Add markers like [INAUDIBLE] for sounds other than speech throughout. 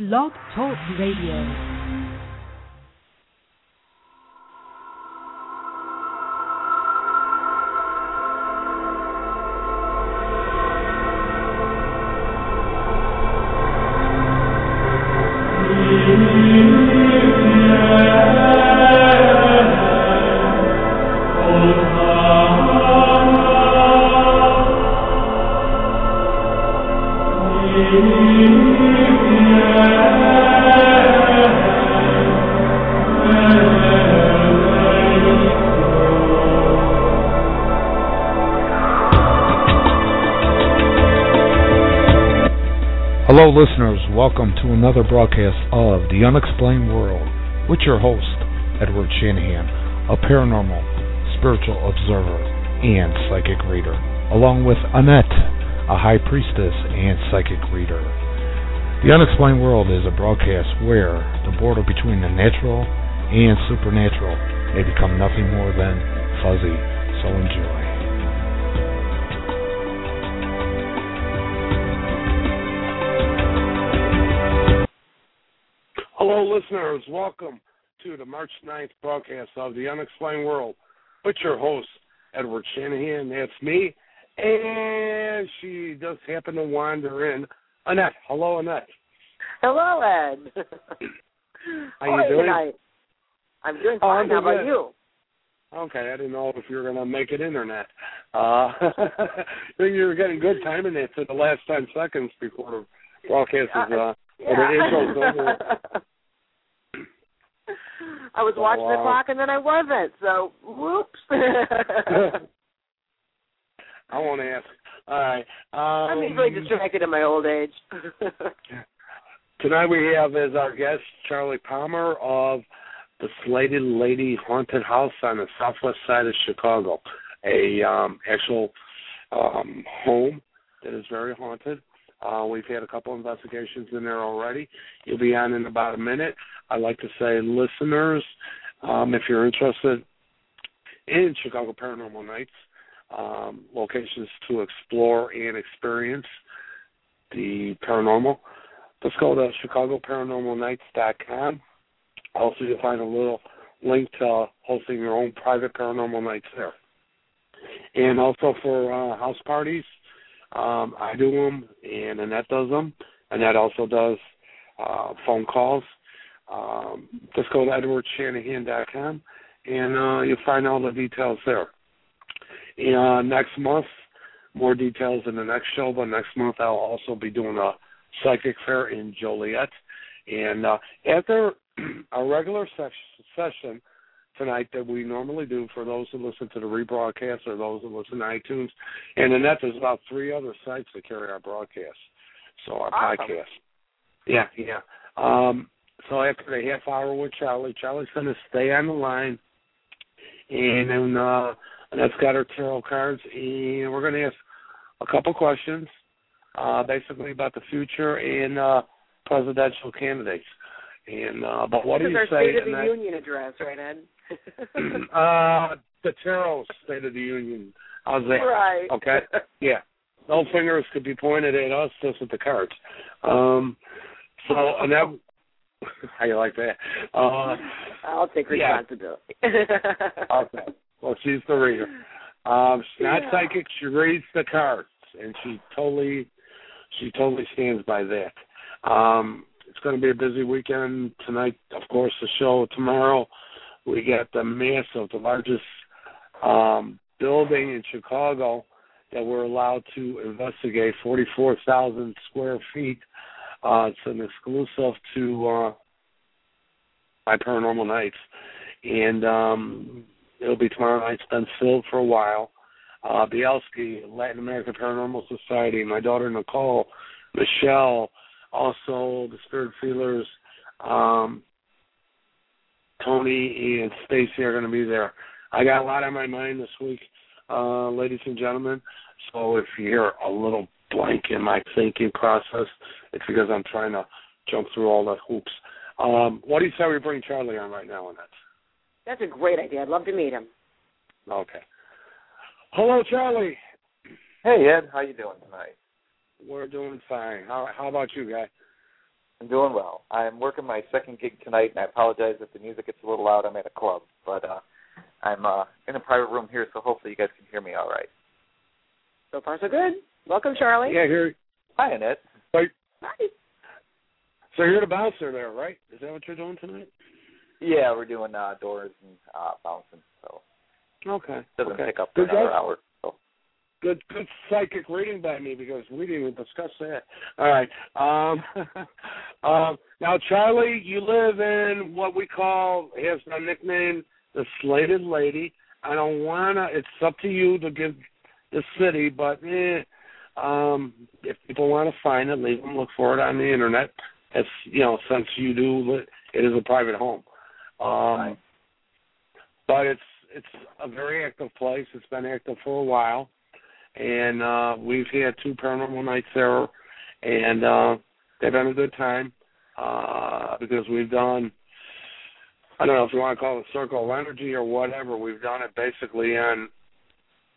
Blog Talk Radio. Listeners. Welcome to another broadcast of The Unexplained World with your host, Edward Shanahan, a paranormal, spiritual observer, and psychic reader, along with Annette, a high priestess and psychic reader. The Unexplained World is a broadcast where the border between the natural and supernatural may become nothing more than fuzzy. So enjoy. Listeners. Welcome to the March 9th broadcast of The Unexplained World with your host, Edward Shanahan. That's me. And she just happened to wander in. Annette. Hello, Annette. Hello, Ed. [LAUGHS] How are you doing? Tonight? I'm doing Oh, fine. How about you? Okay, I didn't know if you were going to make it internet. Uh, [LAUGHS] you were getting good timing there to the last 10 seconds before the broadcast is, uh, or the intro's [LAUGHS] over. [LAUGHS] I was So, watching the uh, clock and then I wasn't. So, whoops. [LAUGHS] I won't ask. All right. Um, I'm easily distracted in my old age. [LAUGHS] Tonight we have as our guest Charlie Palmer of the Slated Lady Haunted House on the southwest side of Chicago, a um, actual um, home that is very haunted. Uh, we've had a couple investigations in there already. You'll be on in about a minute. I'd like to say, listeners, um, if you're interested in Chicago Paranormal Nights, um, locations to explore and experience the paranormal, let's go to ChicagoParanormalNights.com. Also, you'll find a little link to hosting your own private paranormal nights there. And also for uh, house parties, um, I do them, and Annette does them. Annette also does uh, phone calls. Um, just go to EdwardShanahan.com, and uh, you'll find all the details there. And, uh, next month, more details in the next show, but next month I'll also be doing a psychic fair in Joliet. And uh, after [CLEARS THROAT] our regular ses- session tonight that we normally do for those who listen to the rebroadcast or those who listen to iTunes, and then that there's about three other sites that carry our broadcast, so our Awesome. podcast. Yeah, yeah. Um, so after the half hour with Charlie, Charlie's going to stay on the line, and then uh, Annette's got her tarot cards, and we're going to ask a couple questions, uh, basically about the future and uh, presidential candidates. And uh, but what do this you is our say? State of the Annette? Union address, right, Ed? [CLEARS THROAT] uh, the tarot State of the Union. How's that? right. Okay. Yeah. No fingers could be pointed at us, just with the cards. Um, so, and that, [LAUGHS] how you like that? Uh, I'll take yeah. responsibility. [LAUGHS] okay. Well, she's the reader. Um, she's not Yeah. psychic. She reads the cards, and she totally, she totally stands by that. Um, it's going to be a busy weekend tonight. Of course, the show tomorrow. We got the massive, the largest um, building in Chicago that we're allowed to investigate, 44,000 square feet. Uh, it's an exclusive to uh, my Paranormal Nights, and um, it'll be tomorrow night. It's been filled for a while. Uh, Bielski, Latin American Paranormal Society, my daughter Nicole, Michelle, Also, the Spirit Feelers, um, Tony and Stacy are going to be there. I got a lot on my mind this week, uh, ladies and gentlemen. So if you hear a little blank in my thinking process, it's because I'm trying to jump through all the hoops. Um, what do you say we bring Charlie on right now, Annette? That's a great idea. I'd love to meet him. Okay. Hello, Charlie. Hey Ed, how you doing tonight? We're doing fine. How how about you, guy? I'm doing well. I'm working my second gig tonight, and I apologize if the music gets a little loud. I'm at a club, but uh, I'm uh, in a private room here, so hopefully you guys can hear me all right. So far, so good. Welcome, Charlie. Yeah, here. Hi, Annette. Hi. Hi. So you're the bouncer there, right? Is that what you're doing tonight? Yeah, we're doing uh, doors and uh, bouncing, so Okay. doesn't okay. pick up for Good another guy. hour. Good good psychic reading by me because we didn't even discuss that. All right. Um, [LAUGHS] um, now, Charlie, you live in what we call has a nickname the Slated Lady. I don't wanna. It's up to you to give the city, but eh, um, if people want to find it, leave them look for it on the internet. It's you know since you do it is a private home. Um, Right. But it's it's a very active place. It's been active for a while and uh we've had two paranormal nights there and uh they've been a good time uh because we've done I don't know if you want to call it circle of energy or whatever, we've done it basically on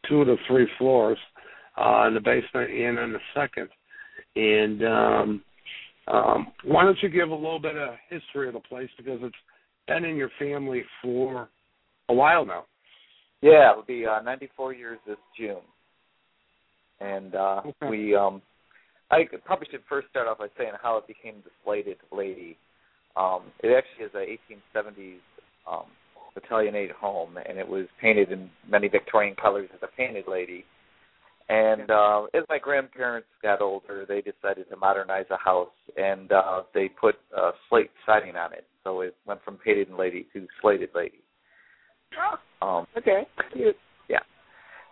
two to three floors, uh in the basement and in the second. And um um why don't you give a little bit of history of the place because it's been in your family for a while now. yeah, it'll be uh, 94 years this June, and uh, we um, I probably should first start off by saying how it became the Slated Lady. Um, it actually is a 1870s um, Italianate home, and it was painted in many Victorian colors as a painted lady. And uh, as my grandparents got older, they decided to modernize the house, and uh, they put uh, slate siding on it. So it went from painted lady to slated lady. Um, Okay. Cute.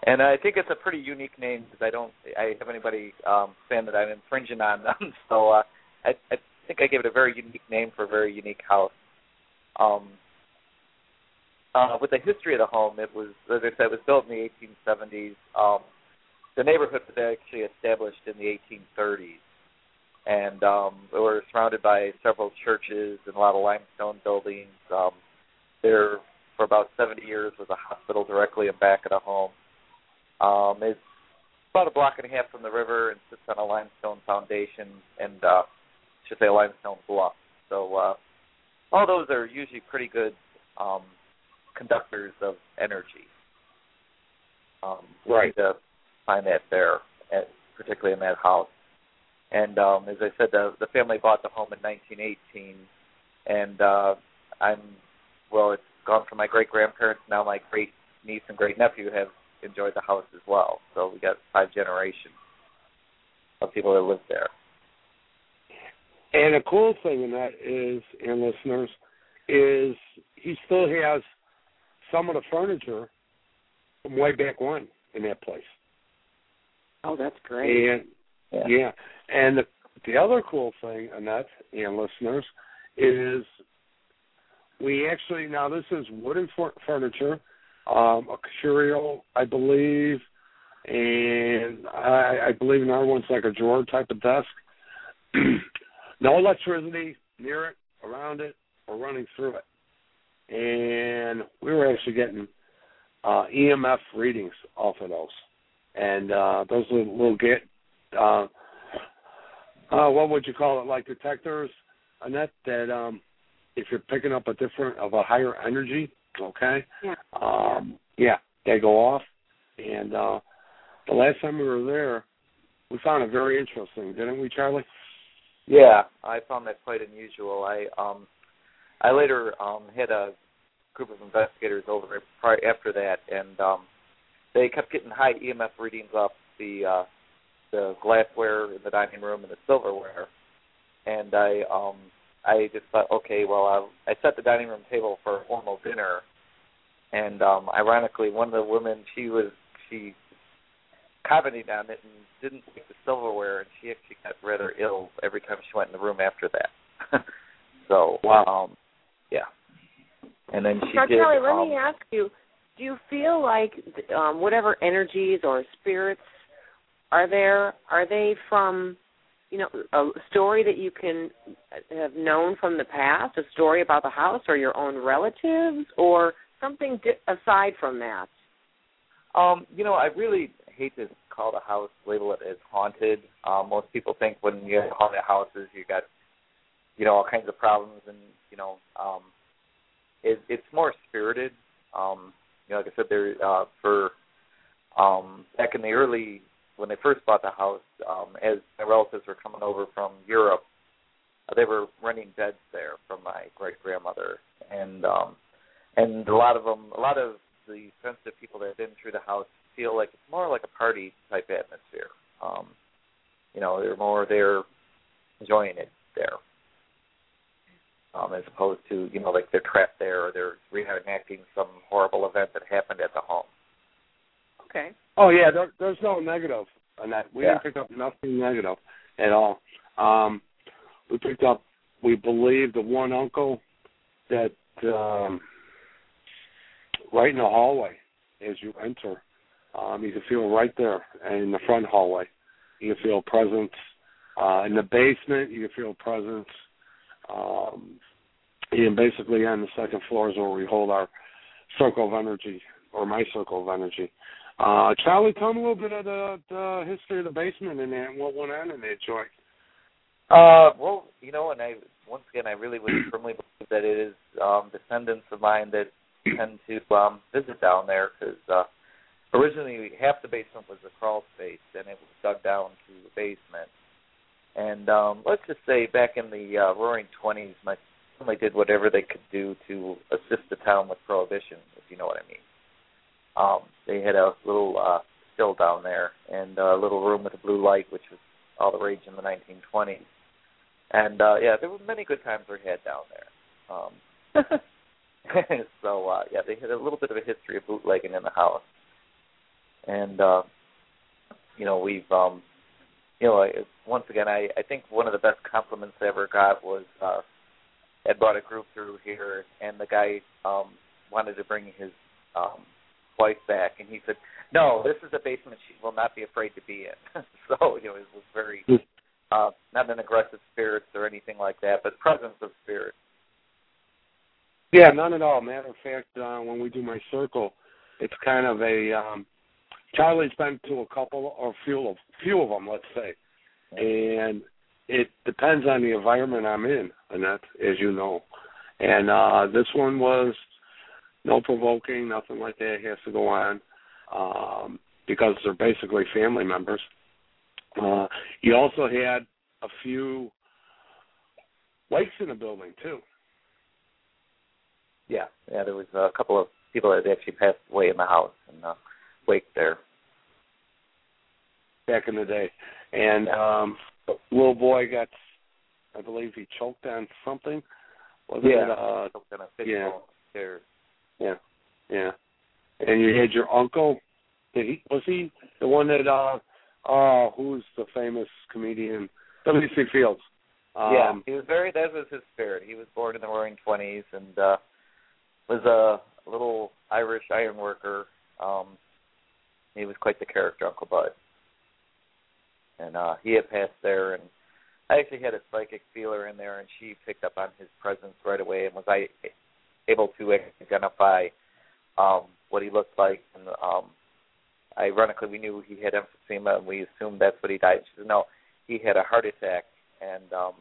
And I think it's a pretty unique name because I don't I have anybody um, saying that I'm infringing on them. [LAUGHS] So uh, I, I think I gave it a very unique name for a very unique house. Um, uh, with the history of the home, it was as I said, it was built in the 1870s. Um, the neighborhood was actually established in the 1830s, and um, we were surrounded by several churches and a lot of limestone buildings. Um, there, for about 70 years, was a hospital directly in back of the home. Um, it's about a block and a half from the river and sits on a limestone foundation and uh, should say a limestone bluff. So uh, all those are usually pretty good um, conductors of energy. Um, Right. to find that there, at, particularly in that house. And um, as I said, the the family bought the home in 1918, and uh, I'm well, it's gone from my great grandparents. Now my great niece and great nephew have enjoyed the house as well. So we got five generations of people that live there. And the cool thing in that is, and listeners, is he still has some of the furniture from way back when in that place. Oh, that's great. And yeah, and the the other cool thing, Annette and listeners, is we actually now this is wooden for, furniture, um, a curio, I believe, and I, I believe another one's like a drawer type of desk. [CLEARS THROAT] no electricity near it, around it, or running through it. And we were actually getting uh, EMF readings off of those, and uh, those little, little get uh, uh, what would you call it, like detectors, Annette, that um, if you're picking up a different of a higher energy, okay, Yeah. um, yeah, they go off. And uh, the last time we were there, we found it very interesting, didn't we, Charlie? Yeah, I found that quite unusual. I um I later um had a group of investigators over prior after that and um they kept getting high EMF readings off the uh the glassware in the dining room and the silverware. And I um I just thought, okay, well I I set the dining room table for formal dinner and um ironically one of the women she was she commenting on it and didn't like the silverware, and she actually got rather ill every time she went in the room after that. [LAUGHS] so, wow. um, yeah. And then she now, did. Charlie, let um, me ask you: Do you feel like um, whatever energies or spirits are there? Are they from, you know, a story that you can have known from the past, a story about the house, or your own relatives, or something di- aside from that? Um, you know, I really hate to call the house label it as haunted. Um, most people think when you have haunted houses, you got, you know, all kinds of problems, and you know, um, it, it's more spirited. Um, you know, like I said, there uh, for um, back in the early when they first bought the house, um, as my relatives were coming over from Europe, uh, they were renting beds there from my great grandmother, and um, and a lot of them, a lot of the sensitive people that have been through the house feel like it's more like a party type atmosphere. Um, you know, they're more there enjoying it there. Um, as opposed to, you know, like they're trapped there or they're reenacting some horrible event that happened at the home. Okay. Oh yeah, there, there's no negative on that. We Yeah. didn't pick up nothing negative at all. Um, we picked up, we believe, the one uncle that um, right in the hallway as you enter. Um, you can feel right there in the front hallway. You can feel presence. Uh, in the basement, you can feel presence. Um, and basically on the second floor is where we hold our circle of energy, or my circle of energy. Uh, Charlie, tell me a little bit of the, the history of the basement and what went on in that joint. Uh, well, you know, and I once again, I really would firmly believe that it is um, descendants of mine that tend to um, visit down there because uh, originally half the basement was a crawl space, and it was dug down to a basement. And um, let's just say, back in the uh, Roaring Twenties, my family did whatever they could do to assist the town with prohibition, if you know what I mean. Um, they had a little uh, still down there, and a little room with a blue light, which was all the rage in the 1920s. And uh yeah, there were many good times we had down there. Um [LAUGHS] [LAUGHS] so uh yeah, they had a little bit of a history of bootlegging in the house. And uh you know, we've um you know, I, once again I I think one of the best compliments I ever got was uh I brought a group through here and the guy um wanted to bring his um wife back and he said, No, this is a basement she will not be afraid to be in. [LAUGHS] so, you know, it was very uh, not an aggressive spirits or anything like that, but presence of spirit. Yeah, none at all. Matter of fact, uh, when we do my circle, it's kind of a um, Charlie's been to a couple or few of few of them, let's say, and it depends on the environment I'm in, that, as you know. And uh, this one was no provoking, nothing like that has to go on, um, because they're basically family members. Uh, you also had a few wakes in the building too. Yeah, yeah. There was a couple of people that actually passed away in the house and uh, wake there. back in the day. And um little boy got I believe he choked on something. Was yeah, it uh Choked on a yeah. upstairs. yeah. Yeah. And you had your uncle did he was he the one that uh uh who's the famous comedian W. C. Fields. Um yeah, he was very. That was his spirit. He was born in the Roaring Twenties and uh was a little Irish iron worker. Um He was quite the character, Uncle Bud. And uh he had passed there, and I actually had a psychic feeler in there, and she picked up on his presence right away, and was I able to identify um what he looked like, and um ironically, we knew he had emphysema, and we assumed that's what he died. She said, no, he had a heart attack, and um,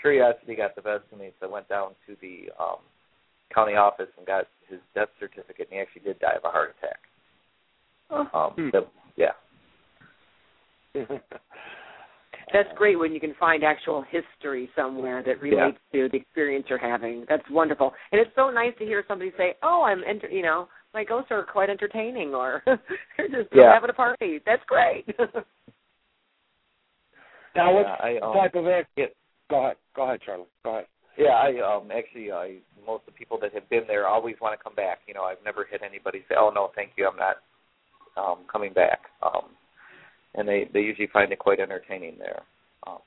curiosity got the best of me, so I went down to the um, county office and got his death certificate, and he actually did die of a heart attack. Um, Hmm. the, yeah, [LAUGHS] That's great when you can find actual history somewhere that relates to the experience you're having. That's wonderful, and it's so nice to hear somebody say, "Oh, I'm enter- you know, my ghosts are quite entertaining," or [LAUGHS] "They're just Yeah. having a party." That's great. now what Yeah, I, um, type of act go ahead. Go ahead, Charlie. Go ahead. Yeah, I um actually I most of the people that have been there always want to come back. You know, I've never had anybody say, "Oh no, thank you, I'm not um, coming back, um, and they they usually find it quite entertaining there. Um,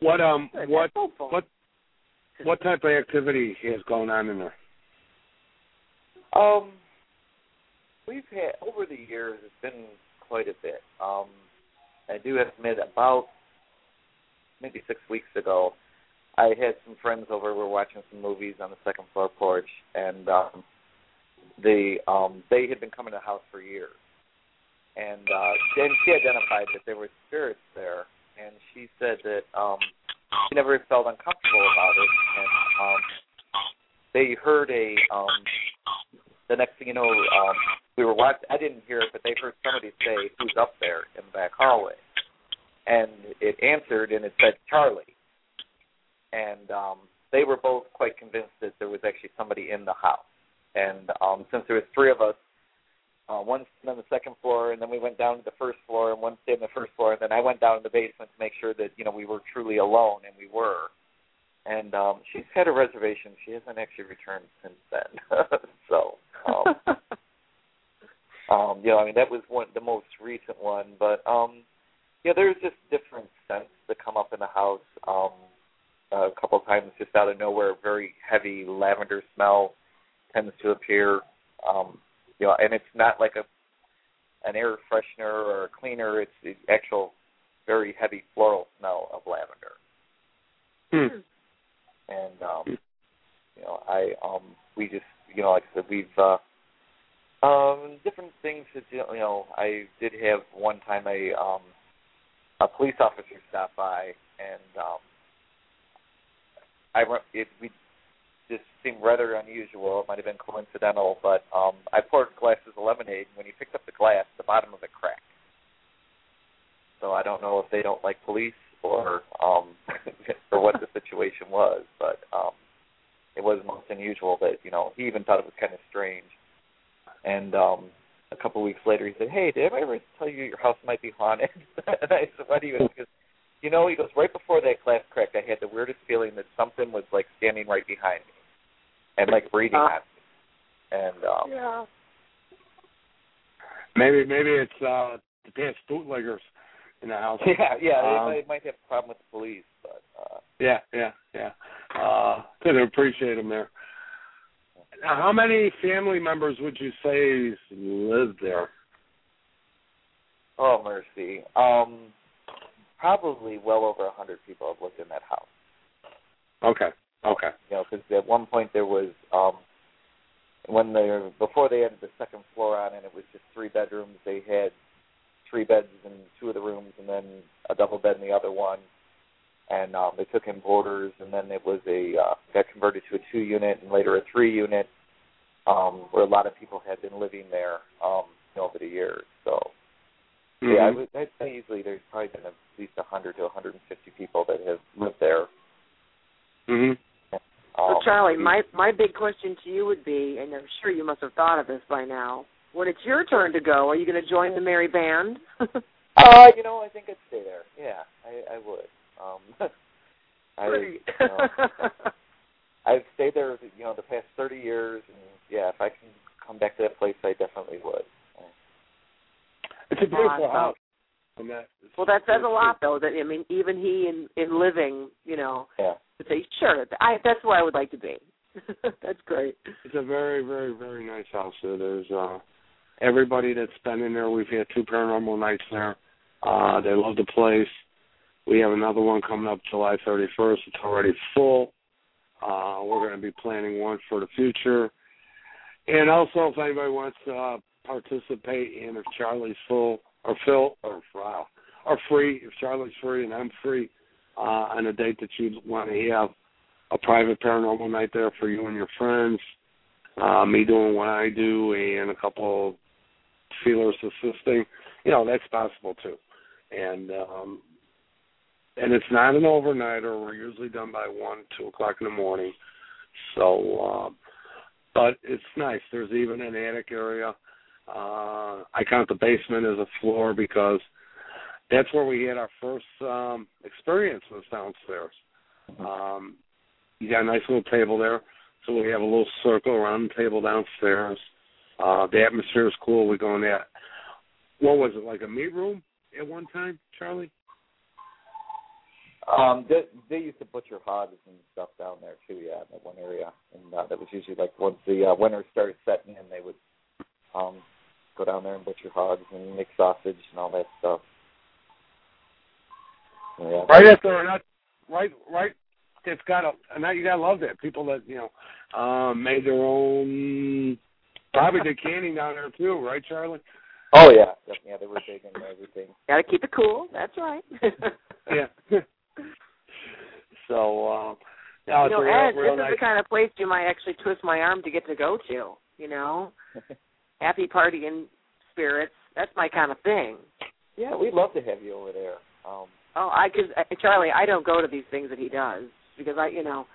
What um what that's what what type of activity is going on in there? Um, we've had over the years. It's been quite a bit. Um, I do have to admit, about maybe six weeks ago, I had some friends over. We were watching some movies on the second floor porch, and um, they um, they had been coming to the house for years. And uh, and she identified that there were spirits there, and she said that um, she never felt uncomfortable about it. And um, they heard a um, the next thing you know, um, we were watching. I didn't hear it, but they heard somebody say, "Who's up there in the back hallway?" And it answered, and it said Charlie. And um, they were both quite convinced that there was actually somebody in the house. And um, since there was three of us, uh, one stayed on the second floor, and then we went down to the first floor, and one stayed on the first floor, and then I went down to the basement to make sure that you know we were truly alone, and we were. And um, she's had a reservation. She hasn't actually returned since then. [LAUGHS] so, um, [LAUGHS] um, you know, I mean, that was one the most recent one, but um, yeah, there's just different scents that come up in the house. Um, a couple of times, just out of nowhere, very heavy lavender smell tends to appear. Um, you know, and it's not like a an air freshener or a cleaner. It's the actual very heavy floral smell of lavender. Hmm. And um, you know, I um, we just you know, like I said, we've uh, um, different things that you know. I did have one time a um, a police officer stop by, and um, I it we just seemed rather unusual. It might have been coincidental, but um, I poured glasses of lemonade, and when he picked up the glass, the bottom of it cracked. So I don't know if they don't like police or um, [LAUGHS] or what the situation was, but um, it was most unusual that you know he even thought it was kind of strange. And um, a couple of weeks later, he said, "Hey, did I ever tell you your house might be haunted?" [LAUGHS] and I said, "What do you?" Because you know, he goes right before that glass cracked. I had the weirdest feeling that something was like standing right behind me and like breathing Uh. at me. And um, yeah. Maybe maybe it's uh the past bootleggers in the house. [LAUGHS] yeah, yeah, Um, they might, might have a problem with the police, but uh, Yeah, yeah, yeah. Uh didn't appreciate them there. How many family members would you say live there? oh mercy, um, probably well over a hundred people have lived in that house. Okay. Okay. you know, because at one point there was um when they were before they added the second floor on and it was just three bedrooms. They had three beds in two of the rooms and then a double bed in the other one. And um they took in boarders and then it was a uh got converted to a two unit and later a three unit, um, where a lot of people had been living there um over the years. So yeah, I Mhm. would I'd say easily there's probably been at least a hundred to hundred and fifty people that have lived there. Mhm. So Um, Charlie, my my big question to you would be, and I'm sure you must have thought of this by now. When it's your turn to go, are you going to join the merry band? [LAUGHS] Uh, you know, I think I'd stay there. Yeah, I, I would. Um, I, Great. you know, I've stayed there, you know, the past thirty years, and yeah, if I can come back to that place, I definitely would. It's a beautiful Awesome. house. And that, well, that says a lot, though. That I mean, even he in in living, you know, Yeah. would say, "Sure, I that's where I would like to be." that's great. It's a very, very, very nice house. So there's uh everybody that's been in there. We've had two paranormal nights there. Uh they love the place. We have another one coming up July 31st. It's already full. Uh we're going to be planning one for the future. And also, if anybody wants to uh, participate in if Charlie's full or Phil or wow or free, if Charlie's free and I'm free uh, on a date that you want to have a private paranormal night there for you and your friends. Uh, me doing what I do and a couple feelers assisting. You know, that's possible too. And um and it's not an overnighter. We're usually done by one, two o'clock in the morning. So um but it's nice. There's even an attic area. Uh I count the basement as a floor because that's where we had our first um experience was downstairs. Um you got a nice little table there. So we have a little circle around the table downstairs. Uh, the atmosphere is cool. We go in there. What was it like a meat room at one time, Charlie? Um, they, they used to butcher hogs and stuff down there too. Yeah, in that one area, and uh, that was usually like once the uh, winter started setting in, they would um go down there and butcher hogs and make sausage and all that stuff. Yeah. Right the not right right. It's got a now you gotta love that people that you know um made their own. Probably did canning down there too, right, Charlie? Oh yeah, yeah, they were big and everything. Got to keep it cool. That's right. [LAUGHS] yeah. so, um, no, you know, real, Ed, real this nice. is the kind of place you might actually twist my arm to get to go to. You know, [LAUGHS] happy party and spirits. That's my kind of thing. Yeah, we'd love to have you over there. Um, Oh, I cause uh, Charlie, I don't go to these things that he does because I, you know,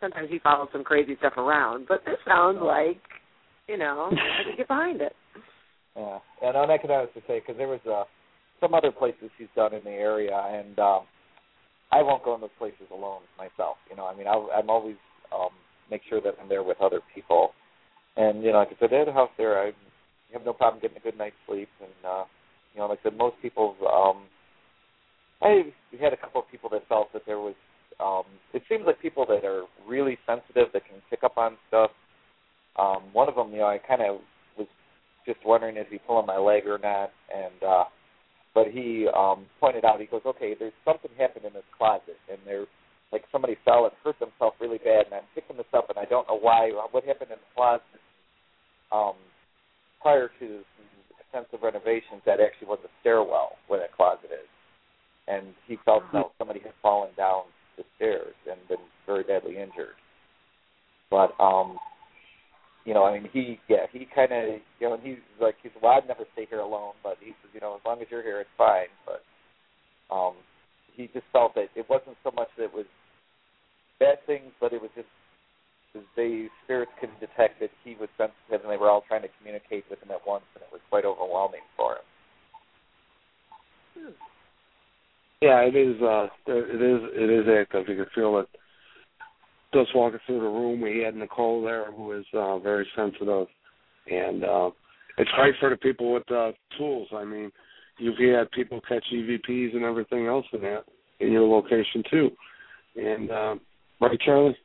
sometimes he follows some crazy stuff around. But this sounds like, you know, I can get behind it. Yeah, and on was to say because there was uh, some other places he's done in the area, and um, I won't go in those places alone myself. You know, I mean, I'll, I'm always um, make sure that I'm there with other people, and you know, like I said, at a house there, I have no problem getting a good night's sleep, and uh, you know, like I said, most people. Um, I had a couple of people that felt that there was. Um, it seems like people that are really sensitive that can pick up on stuff. Um, one of them, you know, I kind of was just wondering is he pulling my leg or not, and uh, but he um, pointed out he goes, okay, there's something happened in this closet, and there, like somebody fell and hurt themselves really bad, and I'm picking this up, and I don't know why. What happened in the closet? Um, prior to extensive renovations, that actually was a stairwell where that closet is and he felt that somebody had fallen down the stairs and been very badly injured. But um you know, I mean he yeah, he kinda you know, and he's like he said, Well I'd never stay here alone but he says, you know, as long as you're here it's fine but um he just felt that it wasn't so much that it was bad things, but it was just the spirits could detect that he was sensitive and they were all trying to communicate with him at once and it was quite overwhelming for him. Yeah, it is. Uh, it is. It is active. You can feel it. Just walking through the room, we had Nicole there, who is uh, very sensitive, and uh, it's great for the people with uh, tools. I mean, you've had people catch EVPs and everything else in that in your location too, and um, right, Charlie.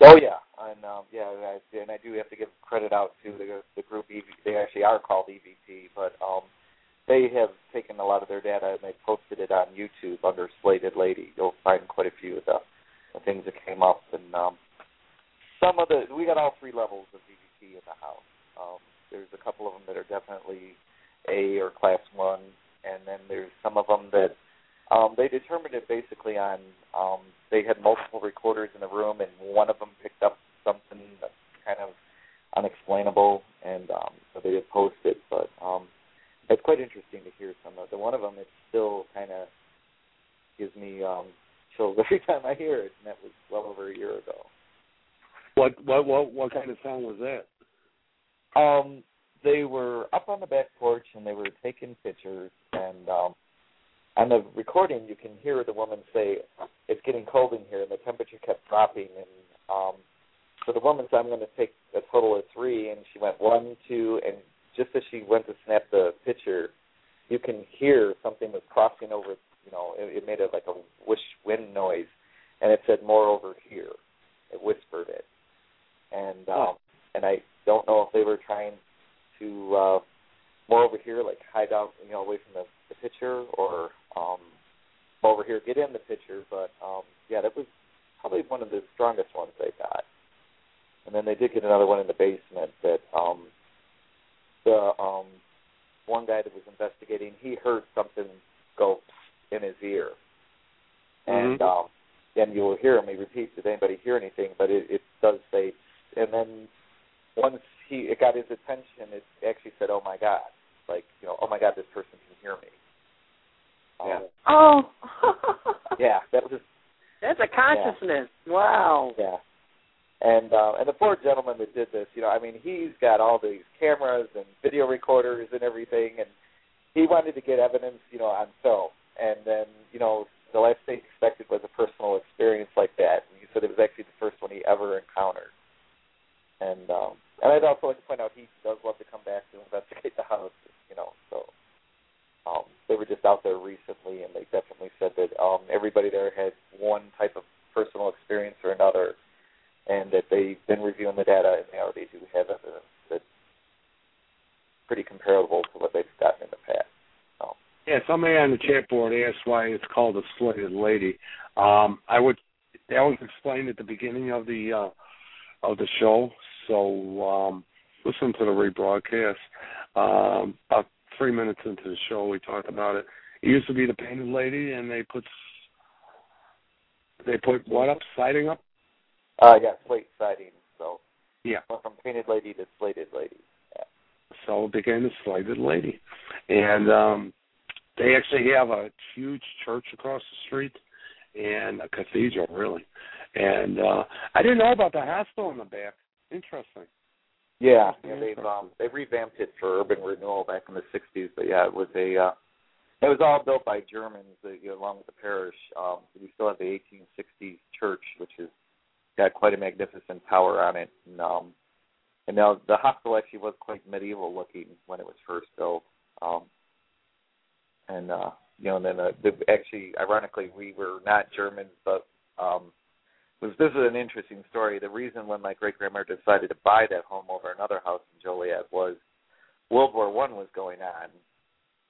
Oh yeah, and um, yeah, I, and I do have to give credit out to the the group. EV, they actually are called EVP, but um, they have taken a lot of their data and they posted it on YouTube under Slated Lady. You'll find quite a few of the, the things that came up, and um, some of the we got all three levels of EVP in the house. Um, there's a couple of them that are definitely A or Class One, and then there's some of them that um, they determined it basically on um, they had multiple recorders in the room, and one of them picked up something that's kind of unexplainable, and um, so they did post it. But um, it's quite interesting to hear some of the one of them. It still kind of gives me um, chills [LAUGHS] every time I hear it, and that was well over a year ago. What what what what kind of sound was that? Um, they were up on the back porch and they were taking pictures, and um, on the recording you can hear the woman say, "It's getting cold in here," and the temperature kept dropping, and um, so the woman said, "I'm going to take a total of three, and she went one, two, and just as she went to snap the picture, you can hear something was crossing over. You know, it, it made a like a whoosh wind noise, and it said "more over here." It whispered it, and um, and I don't know if they were trying to uh, more over here, like hide out, you know, away from the, the picture, or um, over here, get in the picture. But um, yeah, that was probably one of the strongest ones they got. And then they did get another one in the basement that um, the um, one guy that was investigating, he heard something go in his ear, and Mhm. um, and you will hear him. He repeats, "Did anybody hear anything?" But it, it does say, and then once he it got his attention, it actually said, "Oh my God!" Like you know, "Oh my God, this person can hear me." Yeah. Um, Oh. [LAUGHS] yeah, that was That's a consciousness. Wow. yeah. And uh, and the poor gentleman that did this, you know, I mean, he's got all these cameras and video recorders and everything, and he wanted to get evidence, you know, on film and then you know the last thing he expected was a personal experience like that. And he said it was actually the first one he ever encountered. And um, and I'd also like to point out he does love to come back to investigate the house, you know. So um, they were just out there recently, and they definitely said that um, everybody there had one type of personal experience or another, and that they've been reviewing the data and they already do have evidence that's pretty comparable to what they've gotten in the past. Yeah, somebody on the chat board asked why it's called a slated lady. Um, I would that was explained at the beginning of the uh, of the show, so um, listen to the rebroadcast. Um, about three minutes into the show, we talked about it. It used to be the painted lady, and they put they put what up? Siding up? Uh, yeah, slate siding. So yeah, from painted lady to slated lady. Yeah. So it became the slated lady, and um, they actually have a huge church across the street and a cathedral, really. And uh I didn't know about the hospital in the back. Interesting. Yeah, yeah they've um they revamped it for urban renewal back in the '60s, but yeah, it was a uh, it was all built by Germans uh, you know, along with the parish. Um, we still have the 1860s church, which has got quite a magnificent tower on it. And, um, and now the hospital actually was quite medieval looking when it was first built. Um, and uh, you know, and then uh, the, actually, ironically, we were not Germans, but um, was this is an interesting story. The reason when my great grandmother decided to buy that home over another house in Joliet was World War One was going on,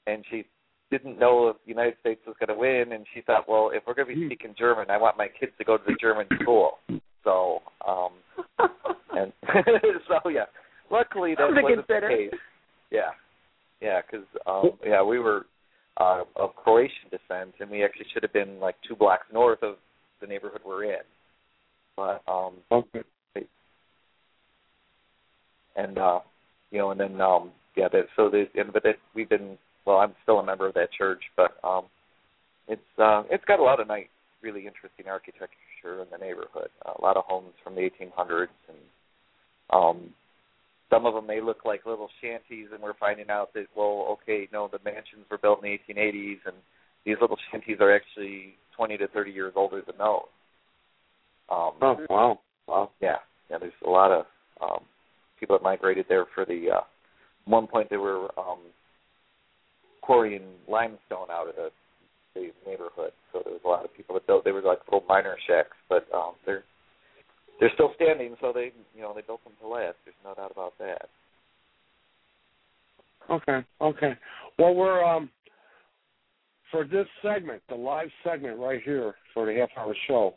and she didn't know if the United States was going to win, and she thought, well, if we're going to be speaking German, I want my kids to go to the German school. So, um, [LAUGHS] and [LAUGHS] so yeah, luckily that wasn't the case. Yeah, yeah, because um, yeah, we were uh, of Croatian descent, and we actually should have been like two blocks north of the neighborhood we're in. But um, okay. And uh, you know, and then um, yeah, that so they and but that we've been well, I'm still a member of that church, but um, it's uh, it's got a lot of nice, really interesting architecture in the neighborhood. Uh, a lot of homes from the 1800s, and um, some of them may look like little shanties, and we're finding out that well, okay, no, the mansions were built in the 1880s, and these little shanties are actually 20 to 30 years older than those. Um, oh wow, wow, yeah, yeah. There's a lot of um, people that migrated there for the. Uh, one point they were um, quarrying limestone out of the, the neighborhood. So there was a lot of people that built. They were like little miner shacks, but um, they're they're still standing. So they you know they built them to last. There's no doubt about that. Okay, okay. Well, we're um for this segment, the live segment right here for the half hour show.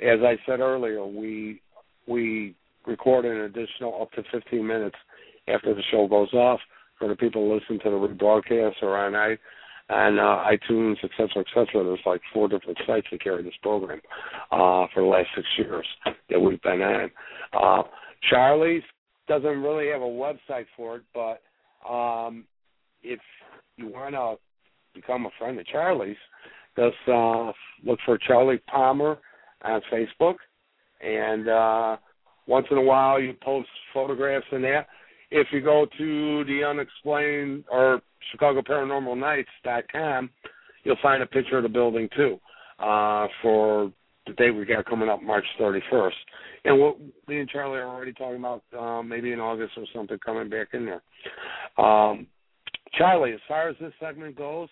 As I said earlier, we we record an additional up to 15 minutes after the show goes off for the people who listen to the rebroadcast or on on uh, iTunes, et cetera, et cetera. There's like four different sites that carry this program uh, for the last six years that we've been on. Uh, Charlie's doesn't really have a website for it, but um, if you want to become a friend of Charlie's, just uh, look for Charlie Palmer on Facebook, and uh, once in a while you post photographs and that if you go to the unexplained or Chicago Paranormal Nights.com, you'll find a picture of the building too uh, for the day we got coming up, March 31st. And what me and Charlie are already talking about, uh, maybe in August or something, coming back in there. Um, Charlie, as far as this segment goes,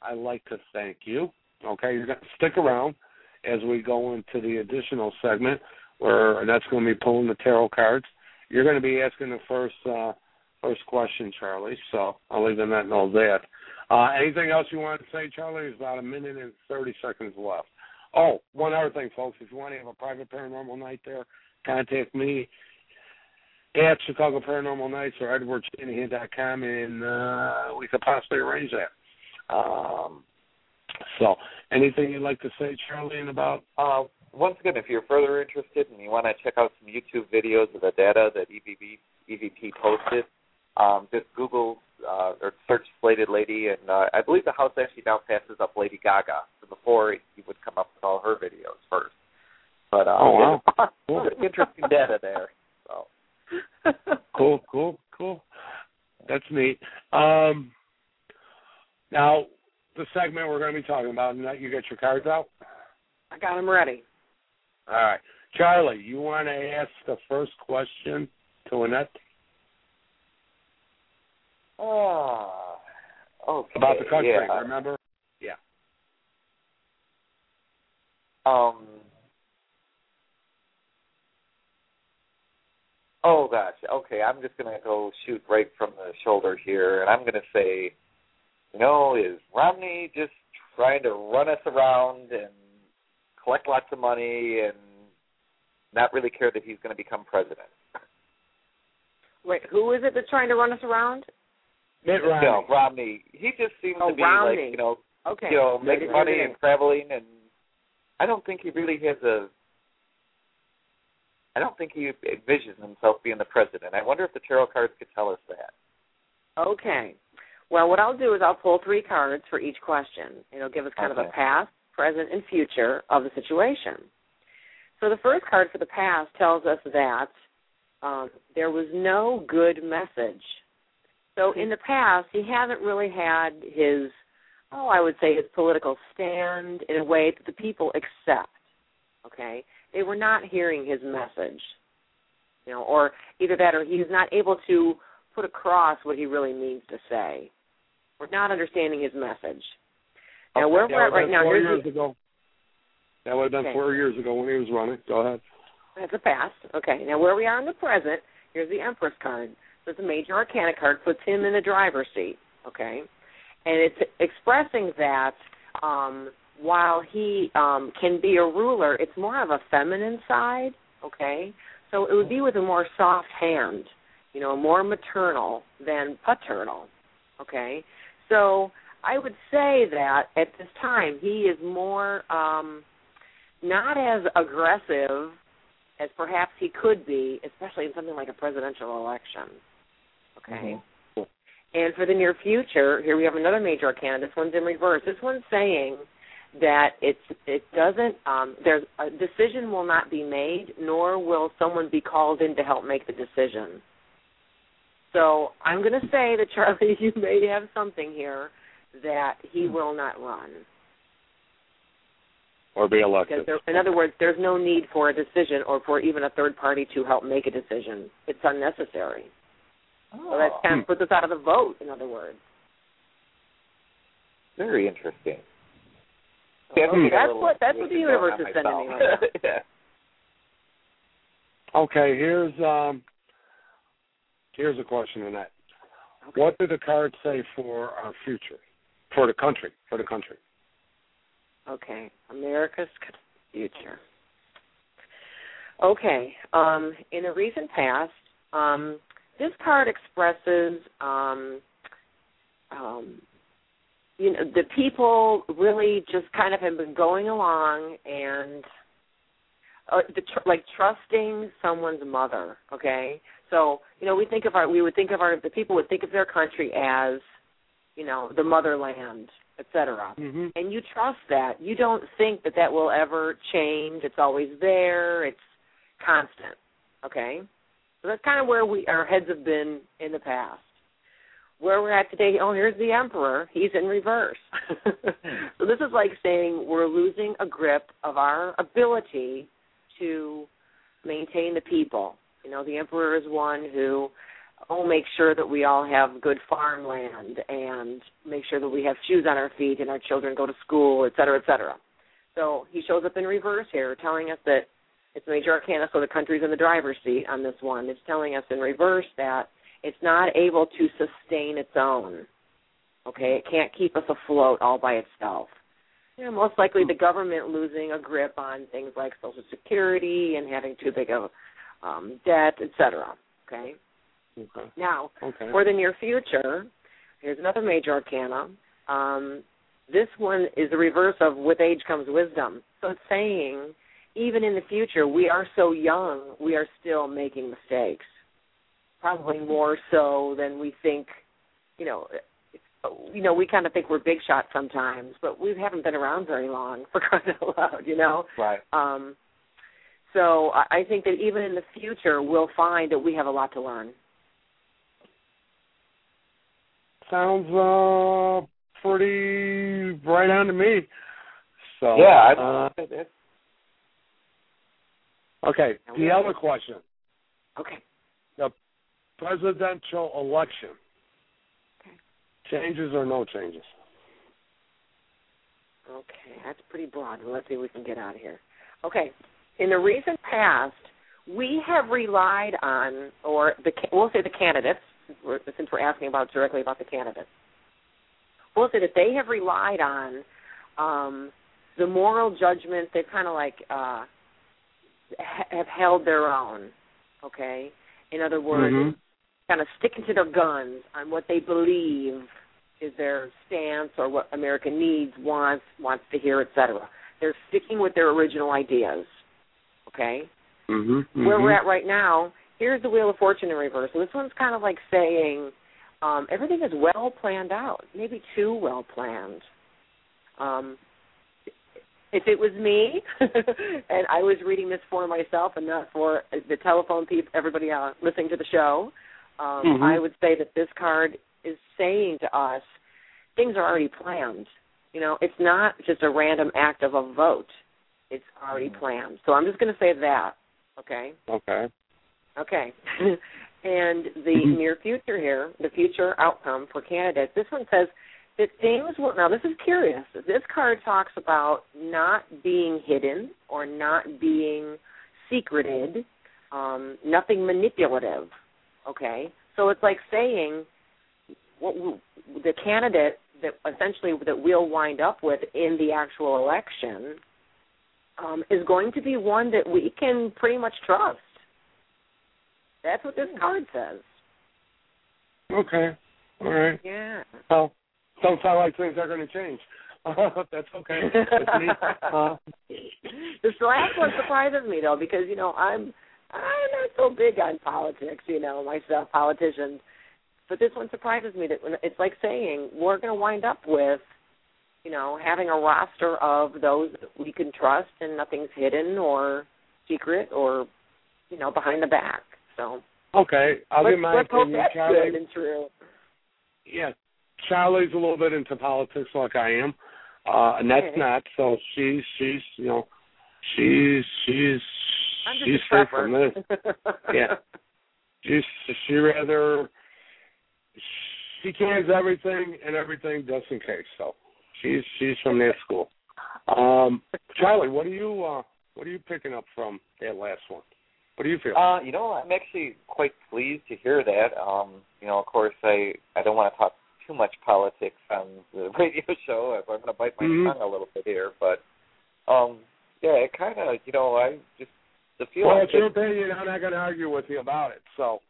I'd like to thank you. Okay, you're going to stick around as we go into the additional segment where that's going to be pulling the tarot cards you're going to be asking the first uh, first question, Charlie. So I'll leave them that know that. Uh, anything else you want to say, Charlie? There's about a minute and thirty seconds left. Oh, one other thing, folks. If you want to have a private paranormal night there, contact me at Chicago Paranormal Nights or EdwardShanahan.com, and uh, we could possibly arrange that. Um, so, anything you'd like to say, Charlie, about? Uh, once again, if you're further interested and you want to check out some YouTube videos of the data that EVP, EVP posted, um, just Google uh, or search Slated Lady, and uh, I believe the house actually now passes up Lady Gaga. So before he would come up with all her videos first. But uh, oh wow, cool. [LAUGHS] interesting data there. So [LAUGHS] cool, cool, cool. That's neat. Um, now the segment we're going to be talking about, you got your cards out. I got them ready. All right. Charlie, you want to ask the first question to Annette? Oh, okay. About the country, yeah. remember? Yeah. Um. Oh gosh. Okay, I'm just gonna go shoot right from the shoulder here, and I'm gonna say, you know, is Romney just trying to run us around and collect lots of money and not really care that he's going to become president? Wait, who is it that's trying to run us around? Mitt Romney. No, Romney. He just seems Oh, to be Romney. like you know, Okay. you know, making money and traveling, and I don't think he really has a. I don't think he envisions himself being the president. I wonder if the tarot cards could tell us that. Okay. Well, what I'll do is I'll pull three cards for each question. It'll give us kind of a past, present, and future of the situation. So the first card for the past tells us that um, there was no good message. So in the past, he hasn't really had his, oh, I would say his political stand in a way that the people accept. Okay, they were not hearing his message, you know, or either that or he's not able to put across what he really means to say. We're not understanding his message. Now where we're at right now, four here's years the, ago. That would have been Okay. four years ago when he was running. Go ahead. That's the past. Okay. Now where we are in the present, here's the Empress card. It's a major arcana card, puts him in the driver's seat. Okay. And it's expressing that um while he um can be a ruler, it's more of a feminine side. Okay. So it would be with a more soft hand, you know, more maternal than paternal. Okay. So I would say that at this time he is more um not as aggressive as perhaps he could be, especially in something like a presidential election. Okay. And for the near future, here we have another major arcana. This one's in reverse. This one's saying that it's it doesn't um there's a decision will not be made, nor will someone be called in to help make the decision. So I'm going to say that [LAUGHS] Charlie, you may have something here that he will not run. Or be elected. Because there, in other words, there's no need for a decision or for even a third party to help make a decision. It's unnecessary. So that kind of puts us out of the vote. In other words, Very interesting. So, See, I think I got a that's what that's what the universe is sending me. Right [LAUGHS] yeah. Okay, here's um here's a question on that. Okay. What do the cards say for our future? For the country. For the country. Okay, America's future. Okay, um, in the recent past, um, this card expresses, um, um, you know, the people really just kind of have been going along and uh, the tr- like trusting someone's mother. Okay, so you know, we think of our, we would think of our, the people would think of their country as, you know, the motherland, etc Mm-hmm. and you trust that. You don't think that that will ever change. It's always there. It's constant. Okay? So that's kind of where we our heads have been in the past. Where we're at today, oh, here's the emperor. He's in reverse. [LAUGHS] so this is like saying we're losing a grip of our ability to maintain the people. You know, the emperor is one who oh make sure that we all have good farmland and make sure that we have shoes on our feet and our children go to school, et cetera, et cetera. So he shows up in reverse here, telling us that it's major arcana, so the country's in the driver's seat on this one. It's telling us in reverse that it's not able to sustain its own. Okay, it can't keep us afloat all by itself. You know, most likely the government losing a grip on things like Social Security and having too big of um, debt, et cetera. Okay. Okay. Now, Okay. for the near future, here's another major arcana. Um, this one is the reverse of with age comes wisdom. So it's saying even in the future, we are so young, we are still making mistakes. Probably more so than we think. You know, you know, we kind of think we're big shots sometimes, but we haven't been around very long [LAUGHS] for crying out loud. You know. Right. Um, so I I think that even in the future, we'll find that we have a lot to learn. Sounds uh pretty right on to me. So Yeah, I, uh, it's- okay. The other question. Okay. The presidential election. Okay. Changes or no changes? Okay, that's pretty broad. Let's see if we can get out of here. Okay, in the recent past, we have relied on, or the we'll say the candidates, since we're asking about directly about the candidates, we'll say that they have relied on um, the moral judgment. They've kind of like uh, have held their own. Okay, in other words, Mhm. kind of sticking to their guns on what they believe is their stance or what America needs, wants, wants to hear, etc. They're sticking with their original ideas. Okay? Mm-hmm. Where we're at right now, here's the Wheel of Fortune in reverse. So this one's kind of like saying um, everything is well planned out, maybe too well planned. Um, if it was me [LAUGHS] and I was reading this for myself and not for the telephone people, everybody uh, listening to the show, um, Mhm. I would say that this card is saying to us things are already planned. You know, it's not just a random act of a vote. It's already planned. So I'm just going to say that. Okay. Okay. Okay. [LAUGHS] and the Mhm. near future here, the future outcome for candidates, this one says that things will, now this is curious. This card talks about not being hidden or not being secreted, um, nothing manipulative. Okay? So it's like saying what w- the candidate that essentially that we'll wind up with in the actual election um, is going to be one that we can pretty much trust. That's what this card says. Okay. All right. Yeah. Well, don't sound like things are going to change. [LAUGHS] That's okay. Uh, this last one surprises me though because you know I'm I'm not so big on politics, you know myself, politicians. But this one surprises me that when it's like saying we're going to wind up with, you know, having a roster of those we can trust and nothing's hidden or secret or, you know, behind the back. So okay. I'll let's, give my let's hope opinion, that's Charlie. good and true. Yeah, Charlie's a little bit into politics like I am, uh, and that's Okay. not. So she's she's you know she's she's she's a from this. [LAUGHS] Yeah. She's she rather she cans everything and everything just in case. So she's she's from that school. Um, Charlie, what are you uh, what are you picking up from that last one? What do you feel? Uh, you know, I'm actually quite pleased to hear that. Um, you know, of course, I I don't want to talk too much politics on the [LAUGHS] radio show. I'm going to bite my Mhm. tongue a little bit here, but um, yeah, it kind of, you know, I just the feeling. well, it's your opinion. I'm not going to argue with you about it. So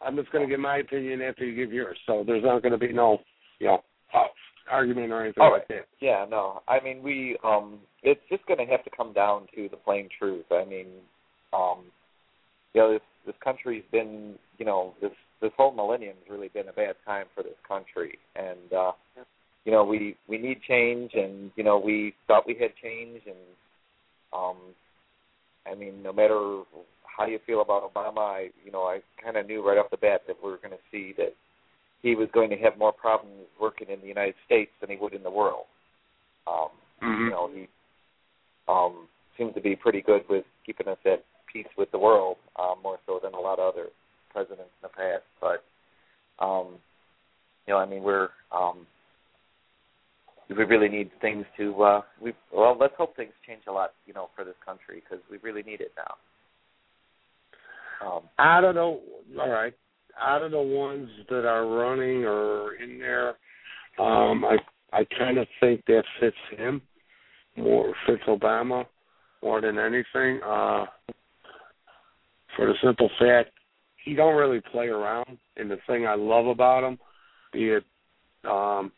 I'm just going to give my opinion after you give yours. So there's not going to be no, you know, uh, argument or anything All like right. that. Yeah, no. I mean, we um it's just going to have to come down to the plain truth. I mean, um you know, this this country's been, you know, this this whole millennium's really been a bad time for this country and uh you know, we we need change and you know, we thought we had change and um I mean, no matter how you feel about Obama, I you know, I kind of knew right off the bat that we were going to see that he was going to have more problems working in the United States than he would in the world. Um, Mhm. You know, he um, seems to be pretty good with keeping us at peace with the world, um, more so than a lot of other presidents in the past. But um, you know, I mean, we're um, we really need things to. Uh, we well, let's hope things change a lot, you know, for this country because we really need it now. Um, I don't know. All right. Out of the ones that are running or in there, um, I I kind of think that fits him more fits Obama more than anything. Uh, for the simple fact, he don't really play around. And the thing I love about him, be it um,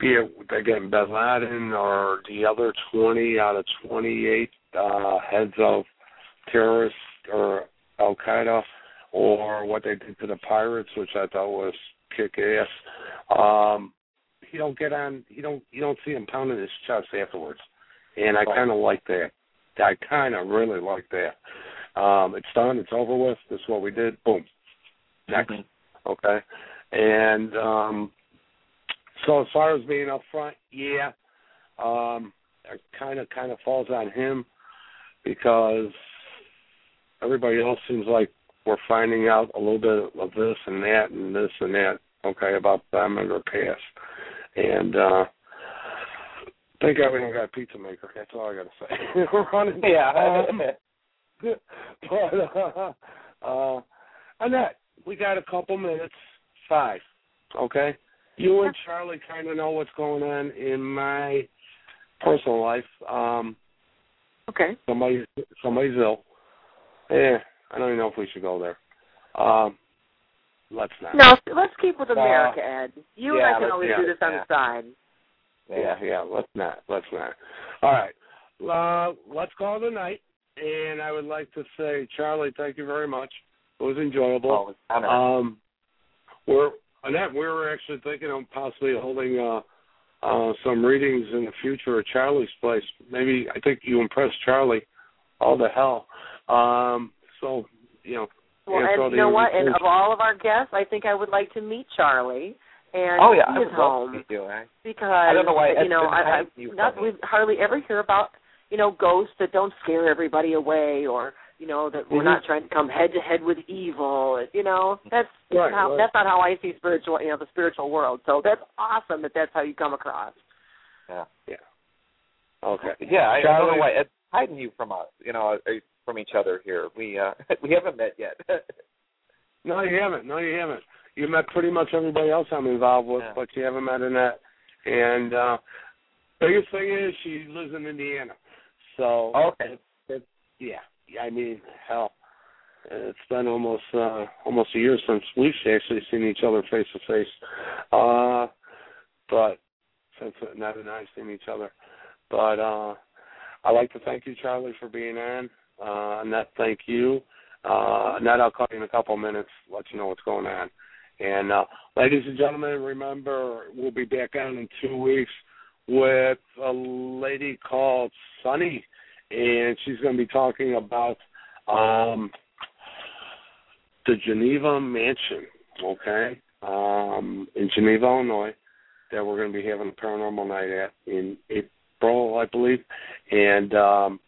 be it getting Bin Laden or the other twenty out of twenty eight uh, heads of terrorists or Al Qaeda or what they did to the pirates, which I thought was kick ass. Um, he don't get on. He don't. You don't see him pounding his chest afterwards, and I kind of like that. I kind of really like that. Um, it's done. It's over with. This is what we did. Boom. Next. Okay. And um, so as far as being up front, yeah, um, it kind of kind of falls on him because everybody else seems like we're finding out a little bit of this and that and this and that, okay, about them and their past. And uh Thank God we don't got a pizza maker. That's all I got to say. [LAUGHS] We're running. Yeah. Um, [LAUGHS] but uh, uh, Annette, we got a couple minutes. Five. Okay. You and Charlie kind of know what's going on in my personal life. Um, Okay. somebody, somebody's ill. Yeah, I don't even know if we should go there. Um, let's not. No, let's keep with America, Ed. You yeah, and I can always yeah, do this on yeah. the side. Yeah, yeah, let's not. Let's not. All right. Uh, let's call it a night. And I would like to say, Charlie, thank you very much. It was enjoyable. Oh. Um, we're Annette. We were actually thinking of possibly holding uh, uh, some readings in the future at Charlie's place. Maybe I think you impressed Charlie. All the hell. Um, so you know. Well, and you know what? And of all of our guests, I think I would like to meet Charlie and oh yeah, I his would love home to meet you. I, because don't know why you know I, I you not we hardly ever hear about you know ghosts that don't scare everybody away or you know that we're Mhm. not trying to come head to head with evil. You know that's Right, how right. that's not how I see spiritual you know the spiritual world. So that's awesome that that's how you come across. yeah. Yeah okay. Yeah, I, I don't know why Ed's hiding you from us. You know, uh, from each other here. We uh [LAUGHS] we haven't met yet. [LAUGHS] No, you haven't. No, you haven't. You met pretty much everybody else I'm involved with, Yeah. but you haven't met Annette. And uh biggest thing is she lives in Indiana. So okay. it, yeah. I mean, hell. It's been almost uh almost a year since we've actually seen each other face to face. Uh but since Annette and I have seen each other. But uh I'd like to thank you, Charlie, for being on. Uh Annette, thank you. Uh, Annette, I'll call you in a couple of minutes, let you know what's going on. And uh, ladies and gentlemen, remember we'll be back on in two weeks with a lady called Sunny, and she's going to be talking about um, the Geneva Mansion, okay, um, in Geneva, Illinois, that we're going to be having a paranormal night at in April, I believe, and um,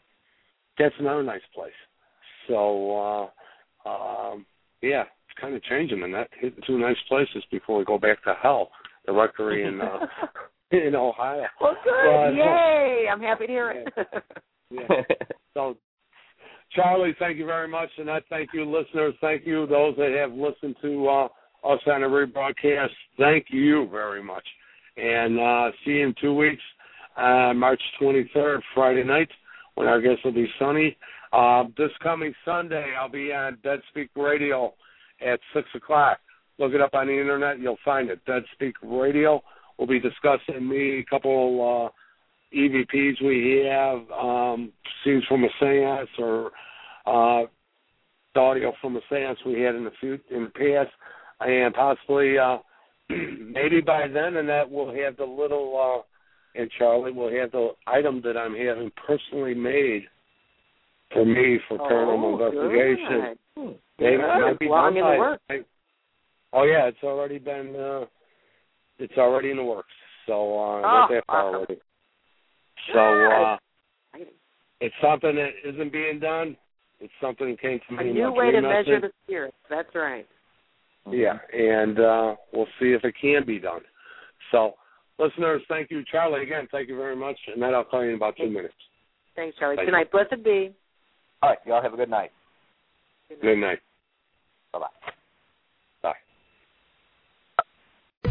that's another nice place. So, uh, um, yeah, it's kind of changing, and that hitting two nice places before we go back to hell, the rectory and uh, [LAUGHS] in Ohio. well, good. But, uh, Yay! I'm happy to hear it. [LAUGHS] Yeah. So, Charlie, thank you very much, and I thank you, listeners. Thank you, those that have listened to uh, us on a rebroadcast. Thank you very much, and uh, see you in two weeks, uh, March 23rd, Friday night, when our guest will be Sunny. Uh, this coming Sunday, I'll be on Dead Speak Radio at six o'clock. Look it up on the internet, you'll find it. Dead Speak Radio. We'll be discussing me a couple. Uh, EVPs we have, um, scenes from a seance or uh, the audio from a seance we had in the fut- in the past, and possibly uh, [CLEARS THROAT] maybe by then, and that we'll have the little uh, and Charlie will have the item that I'm having personally made for me for paranormal oh, investigation. Good. They Good. might be Long done in the works. Oh yeah, it's already been uh it's already in the works. So uh Oh, got that far awesome. already. So uh it's something that isn't being done. It's something that came to A me. in new way to dream measure the spirits. That's right. Yeah, and uh we'll see if it can be done. So listeners, thank you. Charlie again, thank you very much. And then I'll call you in about two minutes. Thanks, Charlie. Thank Good night. Blessed be. All right, y'all have a good night. Good night. Bye bye.